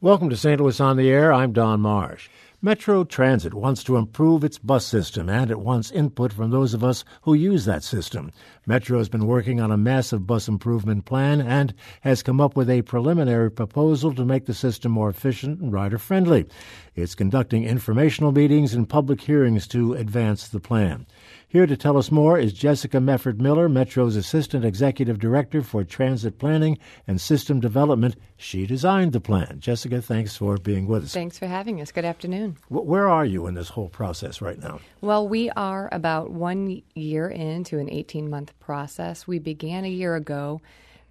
Welcome to St. Louis on the Air. I'm Don Marsh. Metro Transit wants to improve its bus system and it wants input from those of us who use that system. Metro has been working on a massive bus improvement plan and has come up with a preliminary proposal to make the system more efficient and rider friendly. It's conducting informational meetings and public hearings to advance the plan. Here to tell us more is Jessica Mefford Miller, Metro's Assistant Executive Director for Transit Planning and System Development. She designed the plan. Jessica, thanks for being with us. Thanks for having us. Good afternoon. Where are you in this whole process right now? Well, we are about one year into an 18 month process. We began a year ago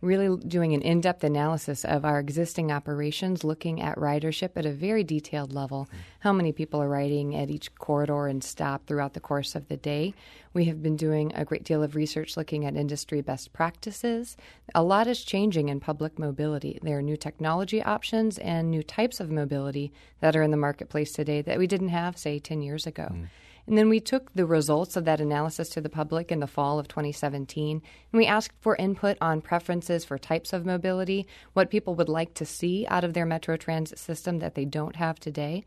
really doing an in depth analysis of our existing operations, looking at ridership at a very detailed level. How many people are riding at each corridor and stop throughout the course of the day? We have been doing a great deal of research looking at industry best practices. A lot is changing in public mobility. There are new technology options and new types of mobility that are in the marketplace today that we didn't have, say, 10 years ago. Mm. And then we took the results of that analysis to the public in the fall of 2017, and we asked for input on preferences for types of mobility, what people would like to see out of their metro transit system that they don't have today.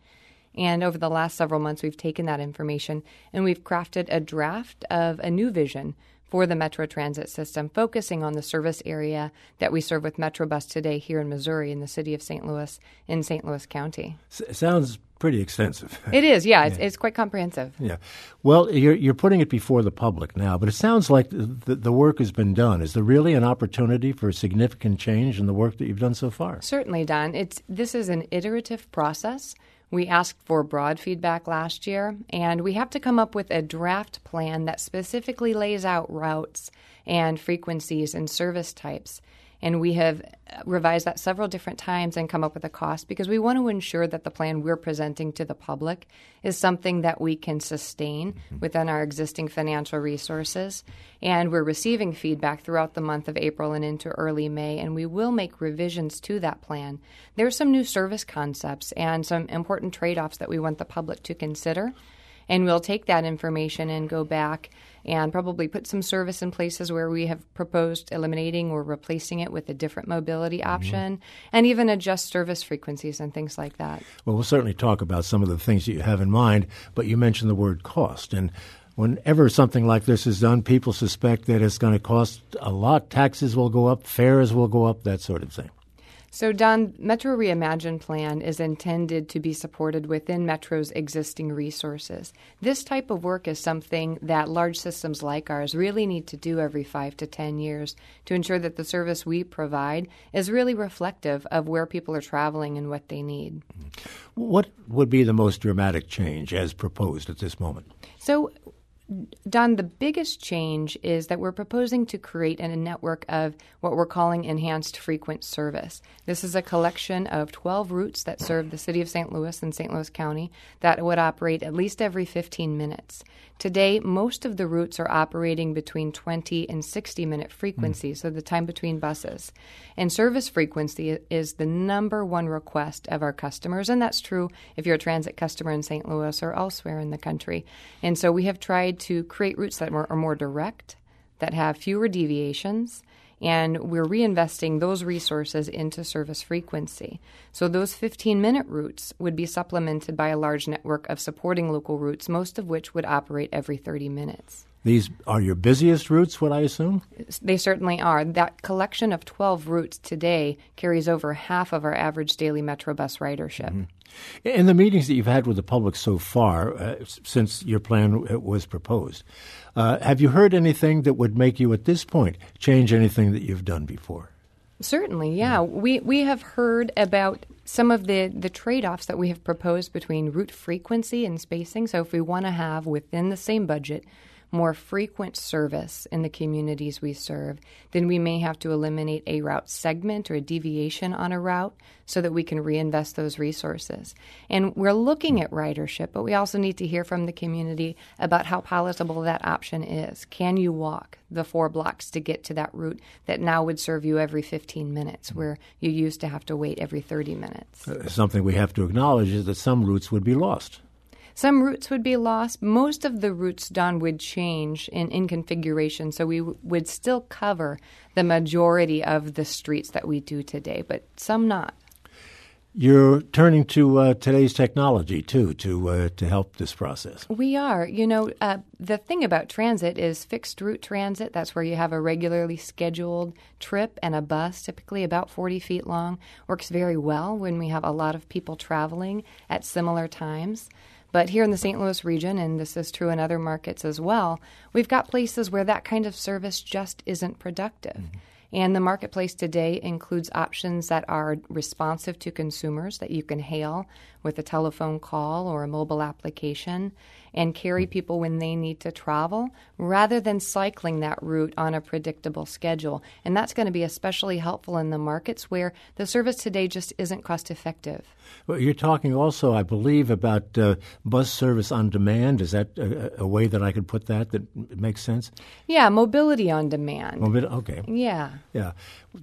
And over the last several months, we've taken that information and we've crafted a draft of a new vision for the Metro Transit system, focusing on the service area that we serve with Metrobus today here in Missouri, in the city of St. Louis, in St. Louis County. S- sounds pretty extensive. It is, yeah, It's, it's, quite comprehensive. Yeah. Well, you're, you're putting it before the public now, but it sounds like the, the work has been done. Is there really an opportunity for significant change in the work that you've done so far? Certainly, Don. It's, this is an iterative process. We asked for broad feedback last year, and we have to come up with a draft plan that specifically lays out routes and frequencies and service types and we have revised that several different times and come up with a cost because we want to ensure that the plan we're presenting to the public is something that we can sustain mm-hmm. within our existing financial resources. And we're receiving feedback throughout the month of April and into early May, and we will make revisions to that plan. There are some new service concepts and some important trade offs that we want the public to consider. And we'll take that information and go back and probably put some service in places where we have proposed eliminating or replacing it with a different mobility mm-hmm. option mm-hmm. and even adjust service frequencies and things like that. Well, we'll certainly talk about some of the things that you have in mind, but you mentioned the word cost. And whenever something like this is done, people suspect that it's going to cost a lot. Taxes will go up, fares will go up, that sort of thing. So, Don, Metro Reimagine plan is intended to be supported within Metro's existing resources. This type of work is something that large systems like ours really need to do every five to ten years to ensure that the service we provide is really reflective of where people are traveling and what they need. What would be the most dramatic change as proposed at this moment? So, Don, the biggest change is that we're proposing to create a network of what we're calling enhanced frequent service. This is a collection of 12 routes that serve the city of St. Louis and St. Louis County that would operate at least every 15 minutes. Today, most of the routes are operating between 20 and 60 minute frequencies, mm. so the time between buses. And service frequency is the number one request of our customers, and that's true if you're a transit customer in St. Louis or elsewhere in the country. And so we have tried to create routes that are more direct, that have fewer deviations, and we're reinvesting those resources into service frequency. So those 15 minute routes would be supplemented by a large network of supporting local routes, most of which would operate every 30 minutes. These are your busiest routes, would I assume? They certainly are. That collection of 12 routes today carries over half of our average daily Metro bus ridership. Mm-hmm. In the meetings that you've had with the public so far, uh, since your plan was proposed, uh, have you heard anything that would make you, at this point, change anything that you've done before? Certainly, yeah. We we have heard about some of the, the trade offs that we have proposed between route frequency and spacing. So, if we want to have within the same budget more frequent service in the communities we serve, then we may have to eliminate a route segment or a deviation on a route so that we can reinvest those resources. And we're looking at ridership, but we also need to hear from the community about how palatable that option is. Can you walk the four blocks to get to that route that now would serve you every 15 minutes, where you used to have to wait every 30 minutes? Uh, something we have to acknowledge is that some routes would be lost. Some routes would be lost. Most of the routes done would change in, in configuration, so we w- would still cover the majority of the streets that we do today, but some not. You're turning to uh, today's technology too to uh, to help this process. We are. You know, uh, the thing about transit is fixed route transit. That's where you have a regularly scheduled trip and a bus, typically about 40 feet long, works very well when we have a lot of people traveling at similar times. But here in the St. Louis region, and this is true in other markets as well, we've got places where that kind of service just isn't productive. Mm-hmm. And the marketplace today includes options that are responsive to consumers that you can hail with a telephone call or a mobile application and carry people when they need to travel rather than cycling that route on a predictable schedule. And that's going to be especially helpful in the markets where the service today just isn't cost effective. Well, you're talking also, I believe, about uh, bus service on demand. Is that a, a, way that I could put that that makes sense? Yeah, mobility on demand. Mobility, okay. Yeah. Yeah.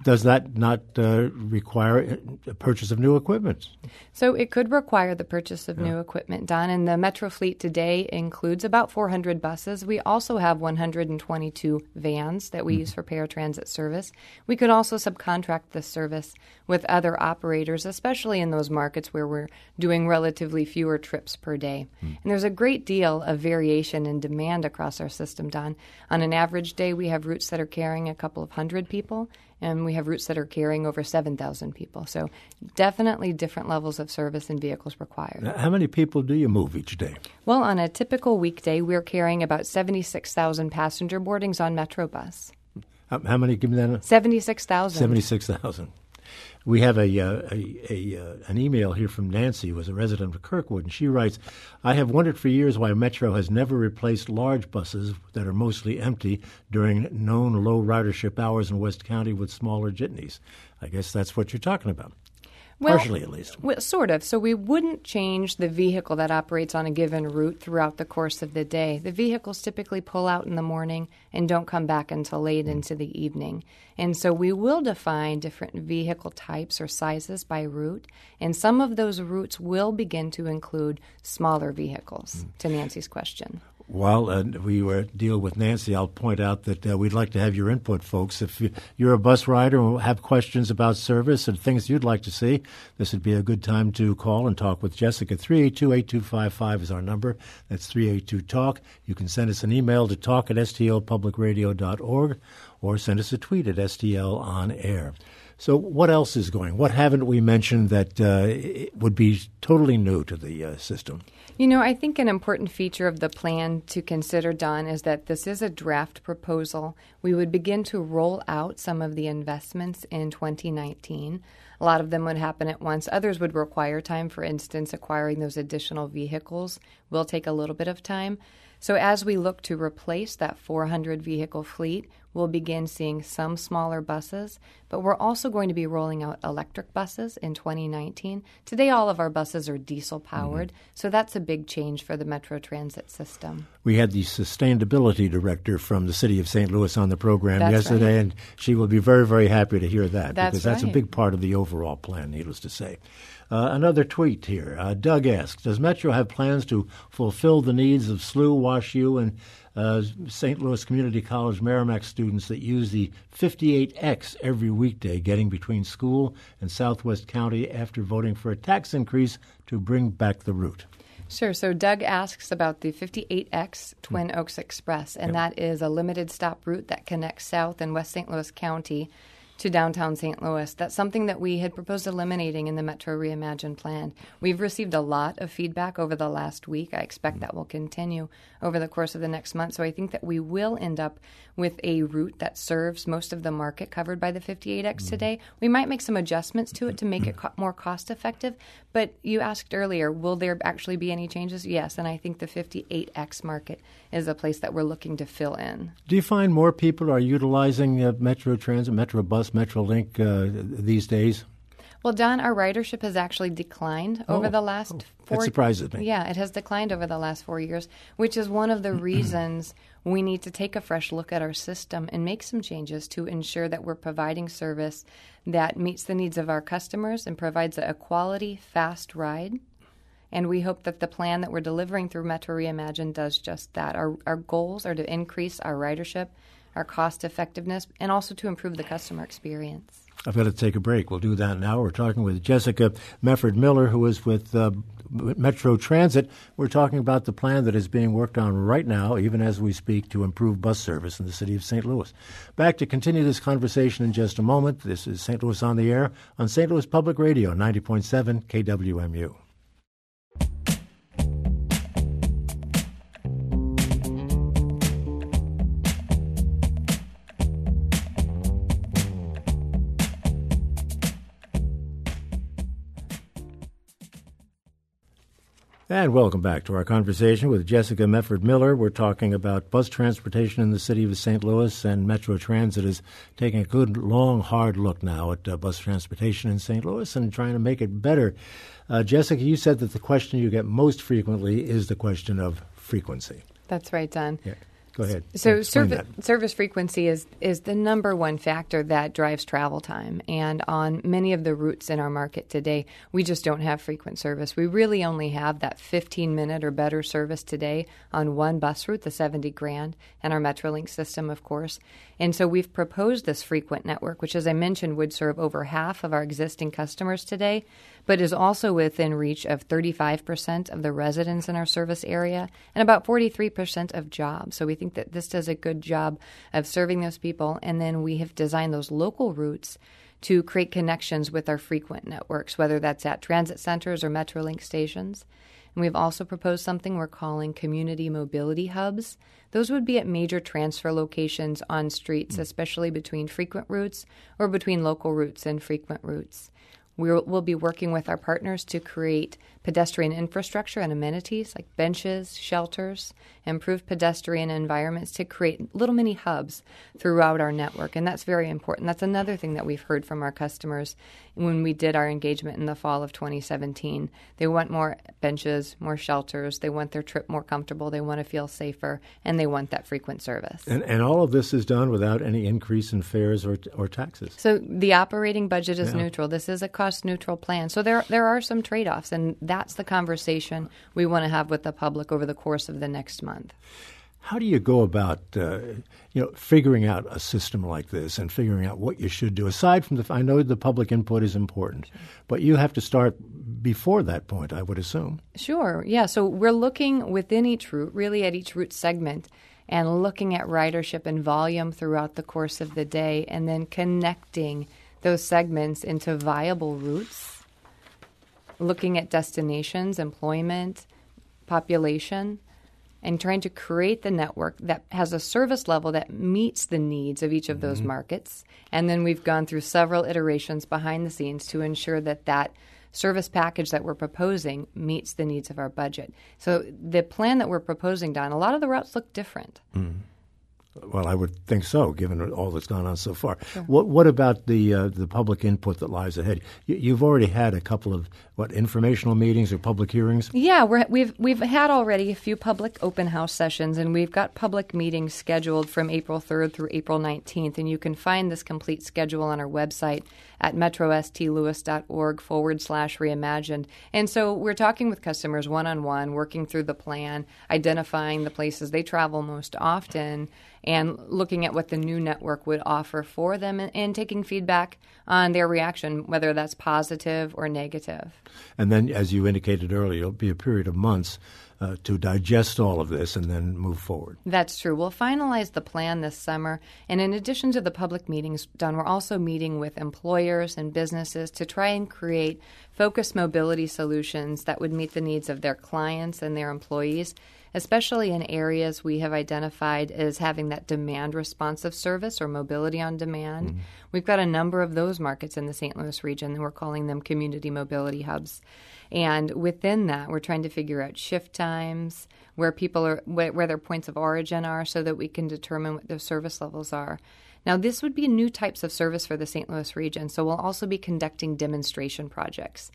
Does that not uh, require a purchase of new equipment? So it could require the purchase of yeah. new equipment, Don. And the Metro fleet today includes about 400 buses. We also have 122 vans that we mm-hmm. use for paratransit service. We could also subcontract this service with other operators, especially in those markets where we're doing relatively fewer trips per day. Mm. And there's a great deal of variation in demand across our system, Don. On an average day, we have routes that are carrying a couple of hundred people, and we have routes that are carrying over 7,000 people. So definitely different levels of service and vehicles required. How many people do you move each day? Well, on a typical weekday, we're carrying about 76,000 passenger boardings on Metrobus. How many? Give me that. 76,000. 76,000. We have a, uh, a, a uh, an email here from Nancy, who is a resident of Kirkwood, and she writes, "I have wondered for years why Metro has never replaced large buses that are mostly empty during known low ridership hours in West County with smaller jitneys. I guess that's what you're talking about." Well, Partially, at least. Well, sort of. So we wouldn't change the vehicle that operates on a given route throughout the course of the day. The vehicles typically pull out in the morning and don't come back until late mm. into the evening. And so we will define different vehicle types or sizes by route, and some of those routes will begin to include smaller vehicles, mm. to Nancy's question. While uh, we were deal with Nancy, I'll point out that uh, we'd like to have your input, folks. If you're a bus rider and have questions about service and things you'd like to see, this would be a good time to call and talk with Jessica. 382-8255 is our number. That's 382-TALK. You can send us an email to talk at stlpublicradio.org or send us a tweet at STL on air. So, what else is going? What haven't we mentioned that uh, would be totally new to the uh, system? You know, I think an important feature of the plan to consider, Don, is that this is a draft proposal. We would begin to roll out some of the investments in 2019. A lot of them would happen at once. Others would require time. For instance, acquiring those additional vehicles will take a little bit of time. So, as we look to replace that 400 vehicle fleet, we'll begin seeing some smaller buses, but we're also going to be rolling out electric buses in 2019. Today, all of our buses are diesel powered, mm-hmm. so that's a big change for the Metro Transit system. We had the sustainability director from the city of St. Louis on the program that's yesterday, right. and she will be very, very happy to hear that that's because that's right. a big part of the overall plan, needless to say. Uh, another tweet here. Uh, Doug asks Does Metro have plans to fulfill the needs of SLU, WashU, and uh, St. Louis Community College Meramec students that use the 58X every weekday getting between school and Southwest County after voting for a tax increase to bring back the route? Sure. So Doug asks about the 58X Twin Oaks Express, and yep. that is a limited stop route that connects South and West St. Louis County to downtown St. Louis. That's something that we had proposed eliminating in the Metro Reimagine plan. We've received a lot of feedback over the last week. I expect that will continue over the course of the next month. So I think that we will end up with a route that serves most of the market covered by the 58X mm-hmm. today. We might make some adjustments to it to make it co- more cost effective. But you asked earlier, will there actually be any changes? Yes. And I think the 58X market is a place that we're looking to fill in. Do you find more people are utilizing uh, Metro Transit, Metro Bus, Metrolink uh, these days? Well, Don, our ridership has actually declined over oh, the last oh, four. That surprises me. Yeah, it has declined over the last four years, which is one of the reasons we need to take a fresh look at our system and make some changes to ensure that we're providing service that meets the needs of our customers and provides a quality, fast ride. And we hope that the plan that we're delivering through Metro Reimagine does just that. Our, our goals are to increase our ridership, our cost effectiveness, and also to improve the customer experience. I've got to take a break. We'll do that now. We're talking with Jessica Mefford Miller, who is with uh, Metro Transit. We're talking about the plan that is being worked on right now, even as we speak, to improve bus service in the city of St. Louis. Back to continue this conversation in just a moment. This is St. Louis on the Air on St. Louis Public Radio, 90.7 KWMU. And welcome back to our conversation with Jessica Mefford Miller. We're talking about bus transportation in the city of St. Louis, and Metro Transit is taking a good, long, hard look now at uh, bus transportation in St. Louis and trying to make it better. Uh, Jessica, you said that the question you get most frequently is the question of frequency. That's right, Don. Yeah. Go ahead. So service service frequency is is the number one factor that drives travel time. And on many of the routes in our market today, we just don't have frequent service. We really only have that 15 minute or better service today on one bus route, the 70 Grand, and our Metrolink system, of course. And so we've proposed this frequent network, which, as I mentioned, would serve over half of our existing customers today but is also within reach of 35% of the residents in our service area and about 43% of jobs. So we think that this does a good job of serving those people. And then we have designed those local routes to create connections with our frequent networks, whether that's at transit centers or Metrolink stations. And we've also proposed something we're calling community mobility hubs. Those would be at major transfer locations on streets, mm. especially between frequent routes or between local routes and frequent routes. We'll, we'll be working with our partners to create pedestrian infrastructure and amenities like benches, shelters, improved pedestrian environments to create little mini hubs throughout our network. And that's very important. That's another thing that we've heard from our customers when we did our engagement in the fall of 2017. They want more benches, more shelters, they want their trip more comfortable, they want to feel safer, and they want that frequent service. And, and all of this is done without any increase in fares or, or taxes. So the operating budget is yeah. neutral. This is a cost neutral plan. So there, there are some trade offs, and that's the conversation we want to have with the public over the course of the next month. How do you go about, uh, you know, figuring out a system like this and figuring out what you should do? Aside from the, I know the public input is important, but you have to start before that point, I would assume. Sure. Yeah. So we're looking within each route, really at each route segment, and looking at ridership and volume throughout the course of the day, and then connecting those segments into viable routes, looking at destinations, employment, population and trying to create the network that has a service level that meets the needs of each of those mm-hmm. markets. And then we've gone through several iterations behind the scenes to ensure that that service package that we're proposing meets the needs of our budget. So the plan that we're proposing, Don, a lot of the routes look different. Mm. Well, I would think so, given all that's gone on so far. Sure. What What about the uh, the public input that lies ahead? You, have already had a couple of what informational meetings or public hearings. Yeah, we have we've, we've had already a few public open house sessions, and we've got public meetings scheduled from April third through April nineteenth. And you can find this complete schedule on our website at metrostlouis.org forward slash reimagined. And so we're talking with customers one on one, working through the plan, identifying the places they travel most often and looking at what the new network would offer for them and, and, taking feedback on their reaction, whether that's positive or negative. And then, as you indicated earlier, it'll be a period of months. Uh, to digest all of this and then move forward. That's true. We'll finalize the plan this summer. And in addition to the public meetings done, we're also meeting with employers and businesses to try and create focused mobility solutions that would meet the needs of their clients and their employees especially in areas we have identified as having that demand responsive service or mobility on demand. Mm-hmm. We've got a number of those markets in the St. Louis region, and we're calling them community mobility hubs. And within that, we're trying to figure out shift times, where people are, where their points of origin are, so that we can determine what their service levels are. Now, this would be new types of service for the St. Louis region, so we'll also be conducting demonstration projects.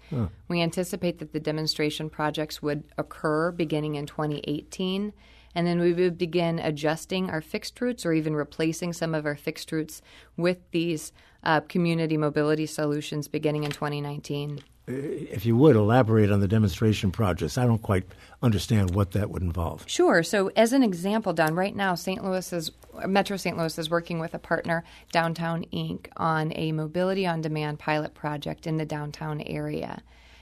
We anticipate that the demonstration projects would occur beginning in 2018, and then we would begin adjusting our fixed routes or even replacing some of our fixed routes with these uh, community mobility solutions beginning in 2019 if you would elaborate on the demonstration projects, I don't quite understand what that would involve. Sure. So, as an example, Don, right now St. Louis is Metro St. Louis is working with a partner, Downtown Inc., on a mobility on demand pilot project in the downtown area.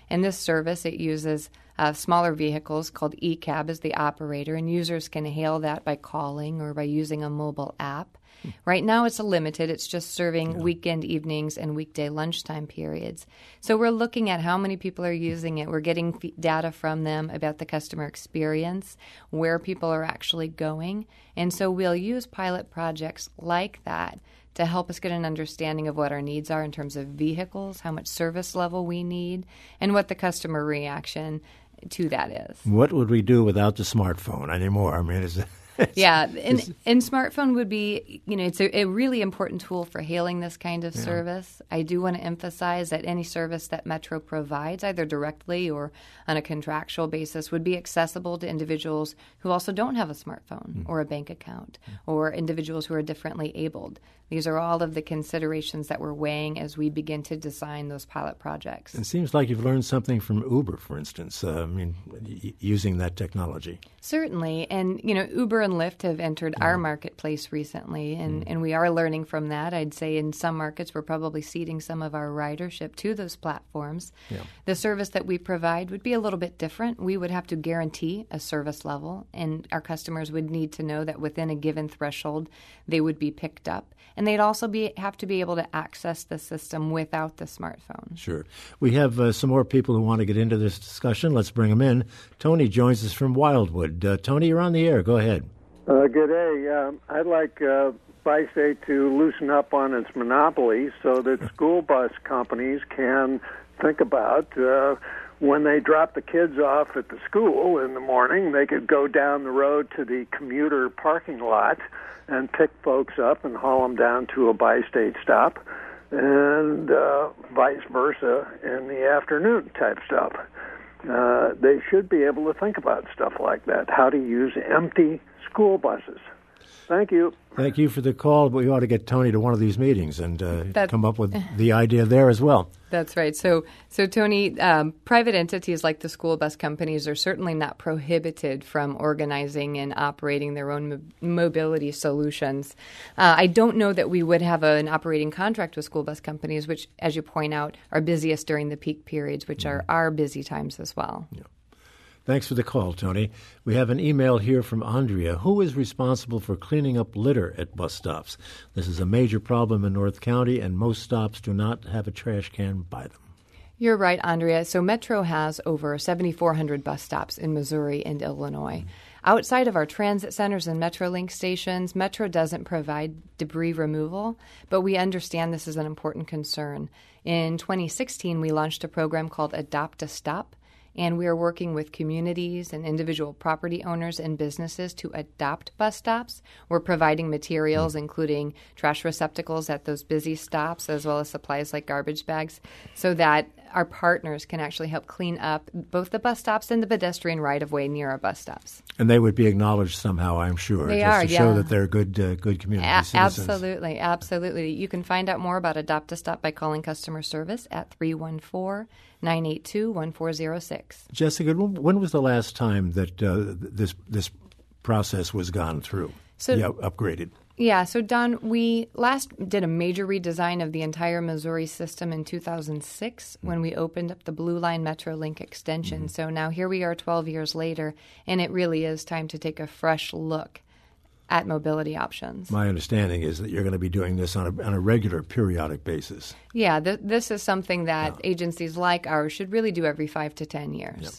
In this service, it uses uh, smaller vehicles called eCab as the operator, and users can hail that by calling or by using a mobile app. Right now, it's a limited. It's just serving yeah. weekend evenings and weekday lunchtime periods. So we're looking at how many people are using it. We're getting f- data from them about the customer experience, where people are actually going. And so we'll use pilot projects like that to help us get an understanding of what our needs are in terms of vehicles, how much service level we need, and what the customer reaction to that is. What would we do without the smartphone anymore? I mean, is yeah, and, and smartphone would be, you know, it's a, a, really important tool for hailing this kind of yeah. service. I do want to emphasize that any service that Metro provides, either directly or on a contractual basis, would be accessible to individuals who also don't have a smartphone mm. or a bank account mm. or individuals who are differently abled. These are all of the considerations that we're weighing as we begin to design those pilot projects. It seems like you've learned something from Uber, for instance. Uh, I mean, y- using that technology. Certainly, and you know, Uber and Lyft have entered our marketplace recently, and, mm. and we are learning from that. I'd say in some markets we're probably ceding some of our ridership to those platforms. Yeah. The service that we provide would be a little bit different. We would have to guarantee a service level, and our customers would need to know that within a given threshold they would be picked up and they'd also be have to be able to access the system without the smartphone. Sure. We have uh, some more people who want to get into this discussion. Let's bring them in. Tony joins us from Wildwood. Uh, Tony, you're on the air. Go ahead. Uh, good day. Um, I'd like uh, Bi-State to loosen up on its monopoly so that school bus companies can think about uh, when they drop the kids off at the school in the morning, they could go down the road to the commuter parking lot and pick folks up and haul them down to a bi-state stop, and uh, vice versa in the afternoon type stuff. Uh, they should be able to think about stuff like that, how to use empty school buses. Thank you. Thank you for the call. But we ought to get Tony to one of these meetings and uh, come up with the idea there as well. That's right. So, so Tony, um, private entities like the school bus companies are certainly not prohibited from organizing and operating their own mo- mobility solutions. Uh, I don't know that we would have a, an operating contract with school bus companies, which, as you point out, are busiest during the peak periods, which mm-hmm. are our busy times as well. Yeah. Thanks for the call, Tony. We have an email here from Andrea. Who is responsible for cleaning up litter at bus stops? This is a major problem in North County, and most stops do not have a trash can by them. You're right, Andrea. So Metro has over 7,400 bus stops in Missouri and Illinois. Outside of our transit centers and Metrolink stations, Metro doesn't provide debris removal, but we understand this is an important concern. In 2016, we launched a program called Adopt a Stop and we are working with communities and individual property owners and businesses to adopt bus stops. We're providing materials, including trash receptacles at those busy stops, as well as supplies like garbage bags, so that our partners can actually help clean up both the bus stops and the pedestrian right of way near our bus stops. And they would be acknowledged somehow, I'm sure, they just are, to yeah. show that they're good, uh, good community a- citizens. Absolutely, absolutely. You can find out more about Adopt a Stop by calling customer service at 314- 982 1406. Jessica, when was the last time that uh, this, this process was gone through? So, yeah, upgraded. Yeah, so Don, we last did a major redesign of the entire Missouri system in 2006 mm-hmm. when we opened up the Blue Line Metrolink extension. Mm-hmm. So now here we are 12 years later, and it really is time to take a fresh look at mobility options. My understanding is that you're going to be doing this on a, on a regular, periodic basis. Yeah, th- this is something that yeah. agencies like ours should really do every five to ten years. Yep.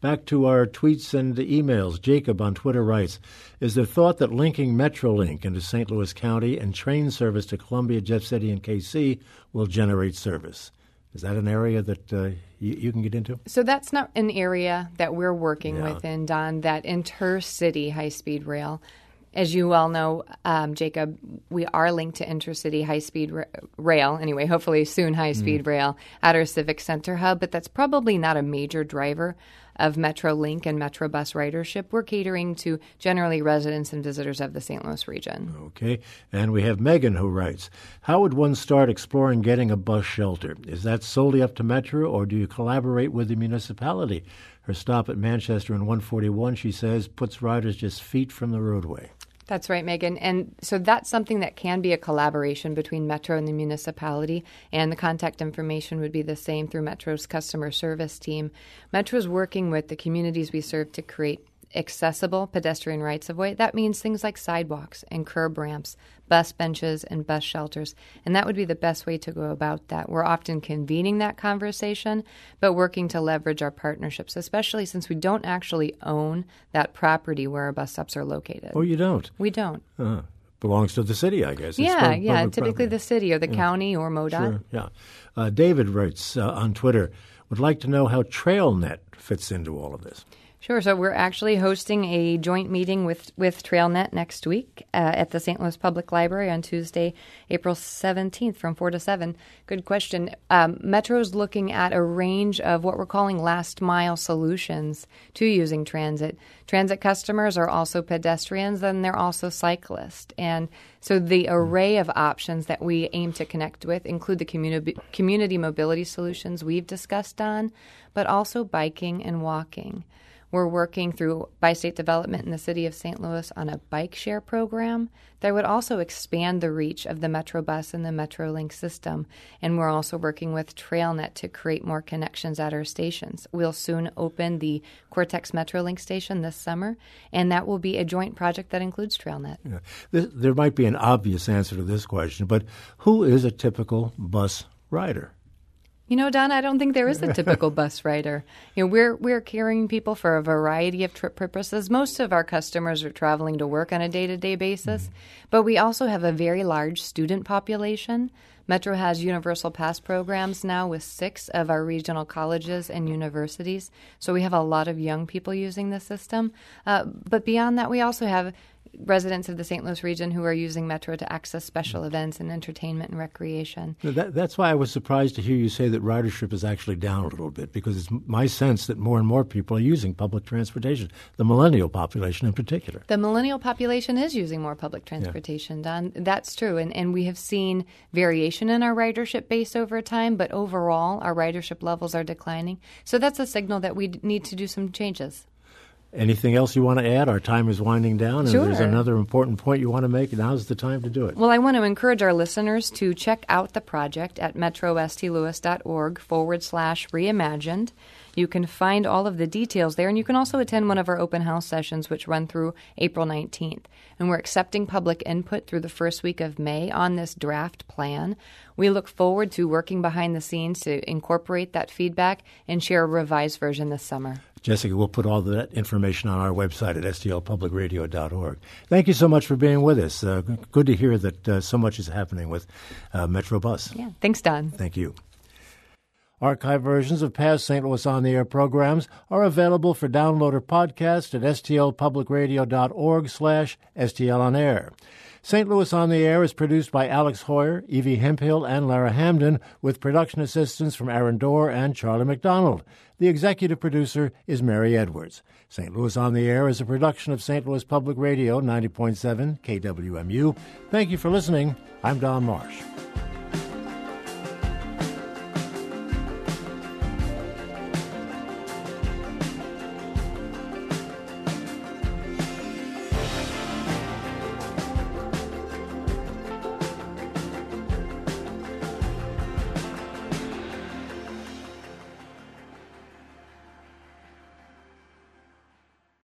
Back to our tweets and emails. Jacob on Twitter writes Is there thought that linking Metrolink into St. Louis County and train service to Columbia, Jeff City, and KC will generate service? Is that an area that uh, you, you, can get into? So that's not an area that we're working yeah. within, Don, that intercity high speed rail as you well know, um, Jacob, we are linked to intercity high speed ra- rail, anyway, hopefully soon high speed mm. rail at our Civic Center hub, but that's probably not a major driver of Metrolink and Metrobus ridership. We're catering to generally residents and visitors of the St. Louis region. Okay. And we have Megan who writes How would one start exploring getting a bus shelter? Is that solely up to Metro, or do you collaborate with the municipality? Her stop at Manchester and 141, she says, puts riders just feet from the roadway. That's right, Megan. And so that's something that can be a collaboration between Metro and the municipality, and the contact information would be the same through Metro's customer service team. Metro's working with the communities we serve to create accessible pedestrian rights of way. That means things like sidewalks and curb ramps, bus benches, and bus shelters. And that would be the best way to go about that. We're often convening that conversation, but working to leverage our partnerships, especially since we don't actually own that property where our bus stops are located. Oh, you don't? We don't. Uh-huh. Belongs to the city, I guess. It's yeah, yeah. Typically property. the city or the yeah. county or MoDOT. Sure, yeah. Uh, David writes uh, on Twitter, would like to know how TrailNet fits into all of this. Sure. So we're actually hosting a joint meeting with, with TrailNet next week uh, at the St. Louis Public Library on Tuesday, April 17th from 4 to 7. Good question. Um, Metro's looking at a range of what we're calling last mile solutions to using transit. Transit customers are also pedestrians and they're also cyclists. And so the array of options that we aim to connect with include the community, community mobility solutions we've discussed on, but also biking and walking. We're working through Bi State Development in the city of St. Louis on a bike share program that would also expand the reach of the Metro bus and the Metrolink system. And we're also working with TrailNet to create more connections at our stations. We'll soon open the Cortex Metrolink station this summer, and that will be a joint project that includes TrailNet. Yeah. There might be an obvious answer to this question, but who is a typical bus rider? You know, Don, I don't think there is a typical bus rider. You know, we're we're carrying people for a variety of trip purposes. Most of our customers are traveling to work on a day-to-day basis, mm-hmm. but we also have a very large student population. Metro has universal pass programs now with 6 of our regional colleges and universities. So we have a lot of young people using the system. Uh, but beyond that, we also have residents of the St. Louis region who are using Metro to access special events and entertainment and recreation. That, that's why I was surprised to hear you say that ridership is actually down a little bit because it's my sense that more and more people are using public transportation, the millennial population in particular. The millennial population is using more public transportation, yeah. Don. That's true. And, and we have seen variation in our ridership base over time, but overall, our ridership levels are declining. So that's a signal that we need to do some changes. Anything else you want to add? Our time is winding down, and sure. there's another important point you want to make. Now's the time to do it. Well, I want to encourage our listeners to check out the project at metrostlouis.org forward slash reimagined. You can find all of the details there, and you can also attend one of our open house sessions, which run through April 19th. And we're accepting public input through the first week of May on this draft plan. We look forward to working behind the scenes to incorporate that feedback and share a revised version this summer. Jessica, we'll put all that information on our website at stlpublicradio.org. Thank you so much for being with us. Uh, good to hear that uh, so much is happening with uh, Metro Bus. Yeah, thanks, Don. Thank you. Archive versions of past St. Louis On the Air programs are available for download or podcast at stlpublicradio.org slash stlonair. St. Louis on the Air is produced by Alex Heuer, Evie Hemphill, and Lara Hamdan, with production assistance from Aaron Dorr and Charlie McDonald. The executive producer is Mary Edwards. St. Louis on the Air is a production of St. Louis Public Radio 90.7 KWMU. Thank you for listening. I'm Don Marsh.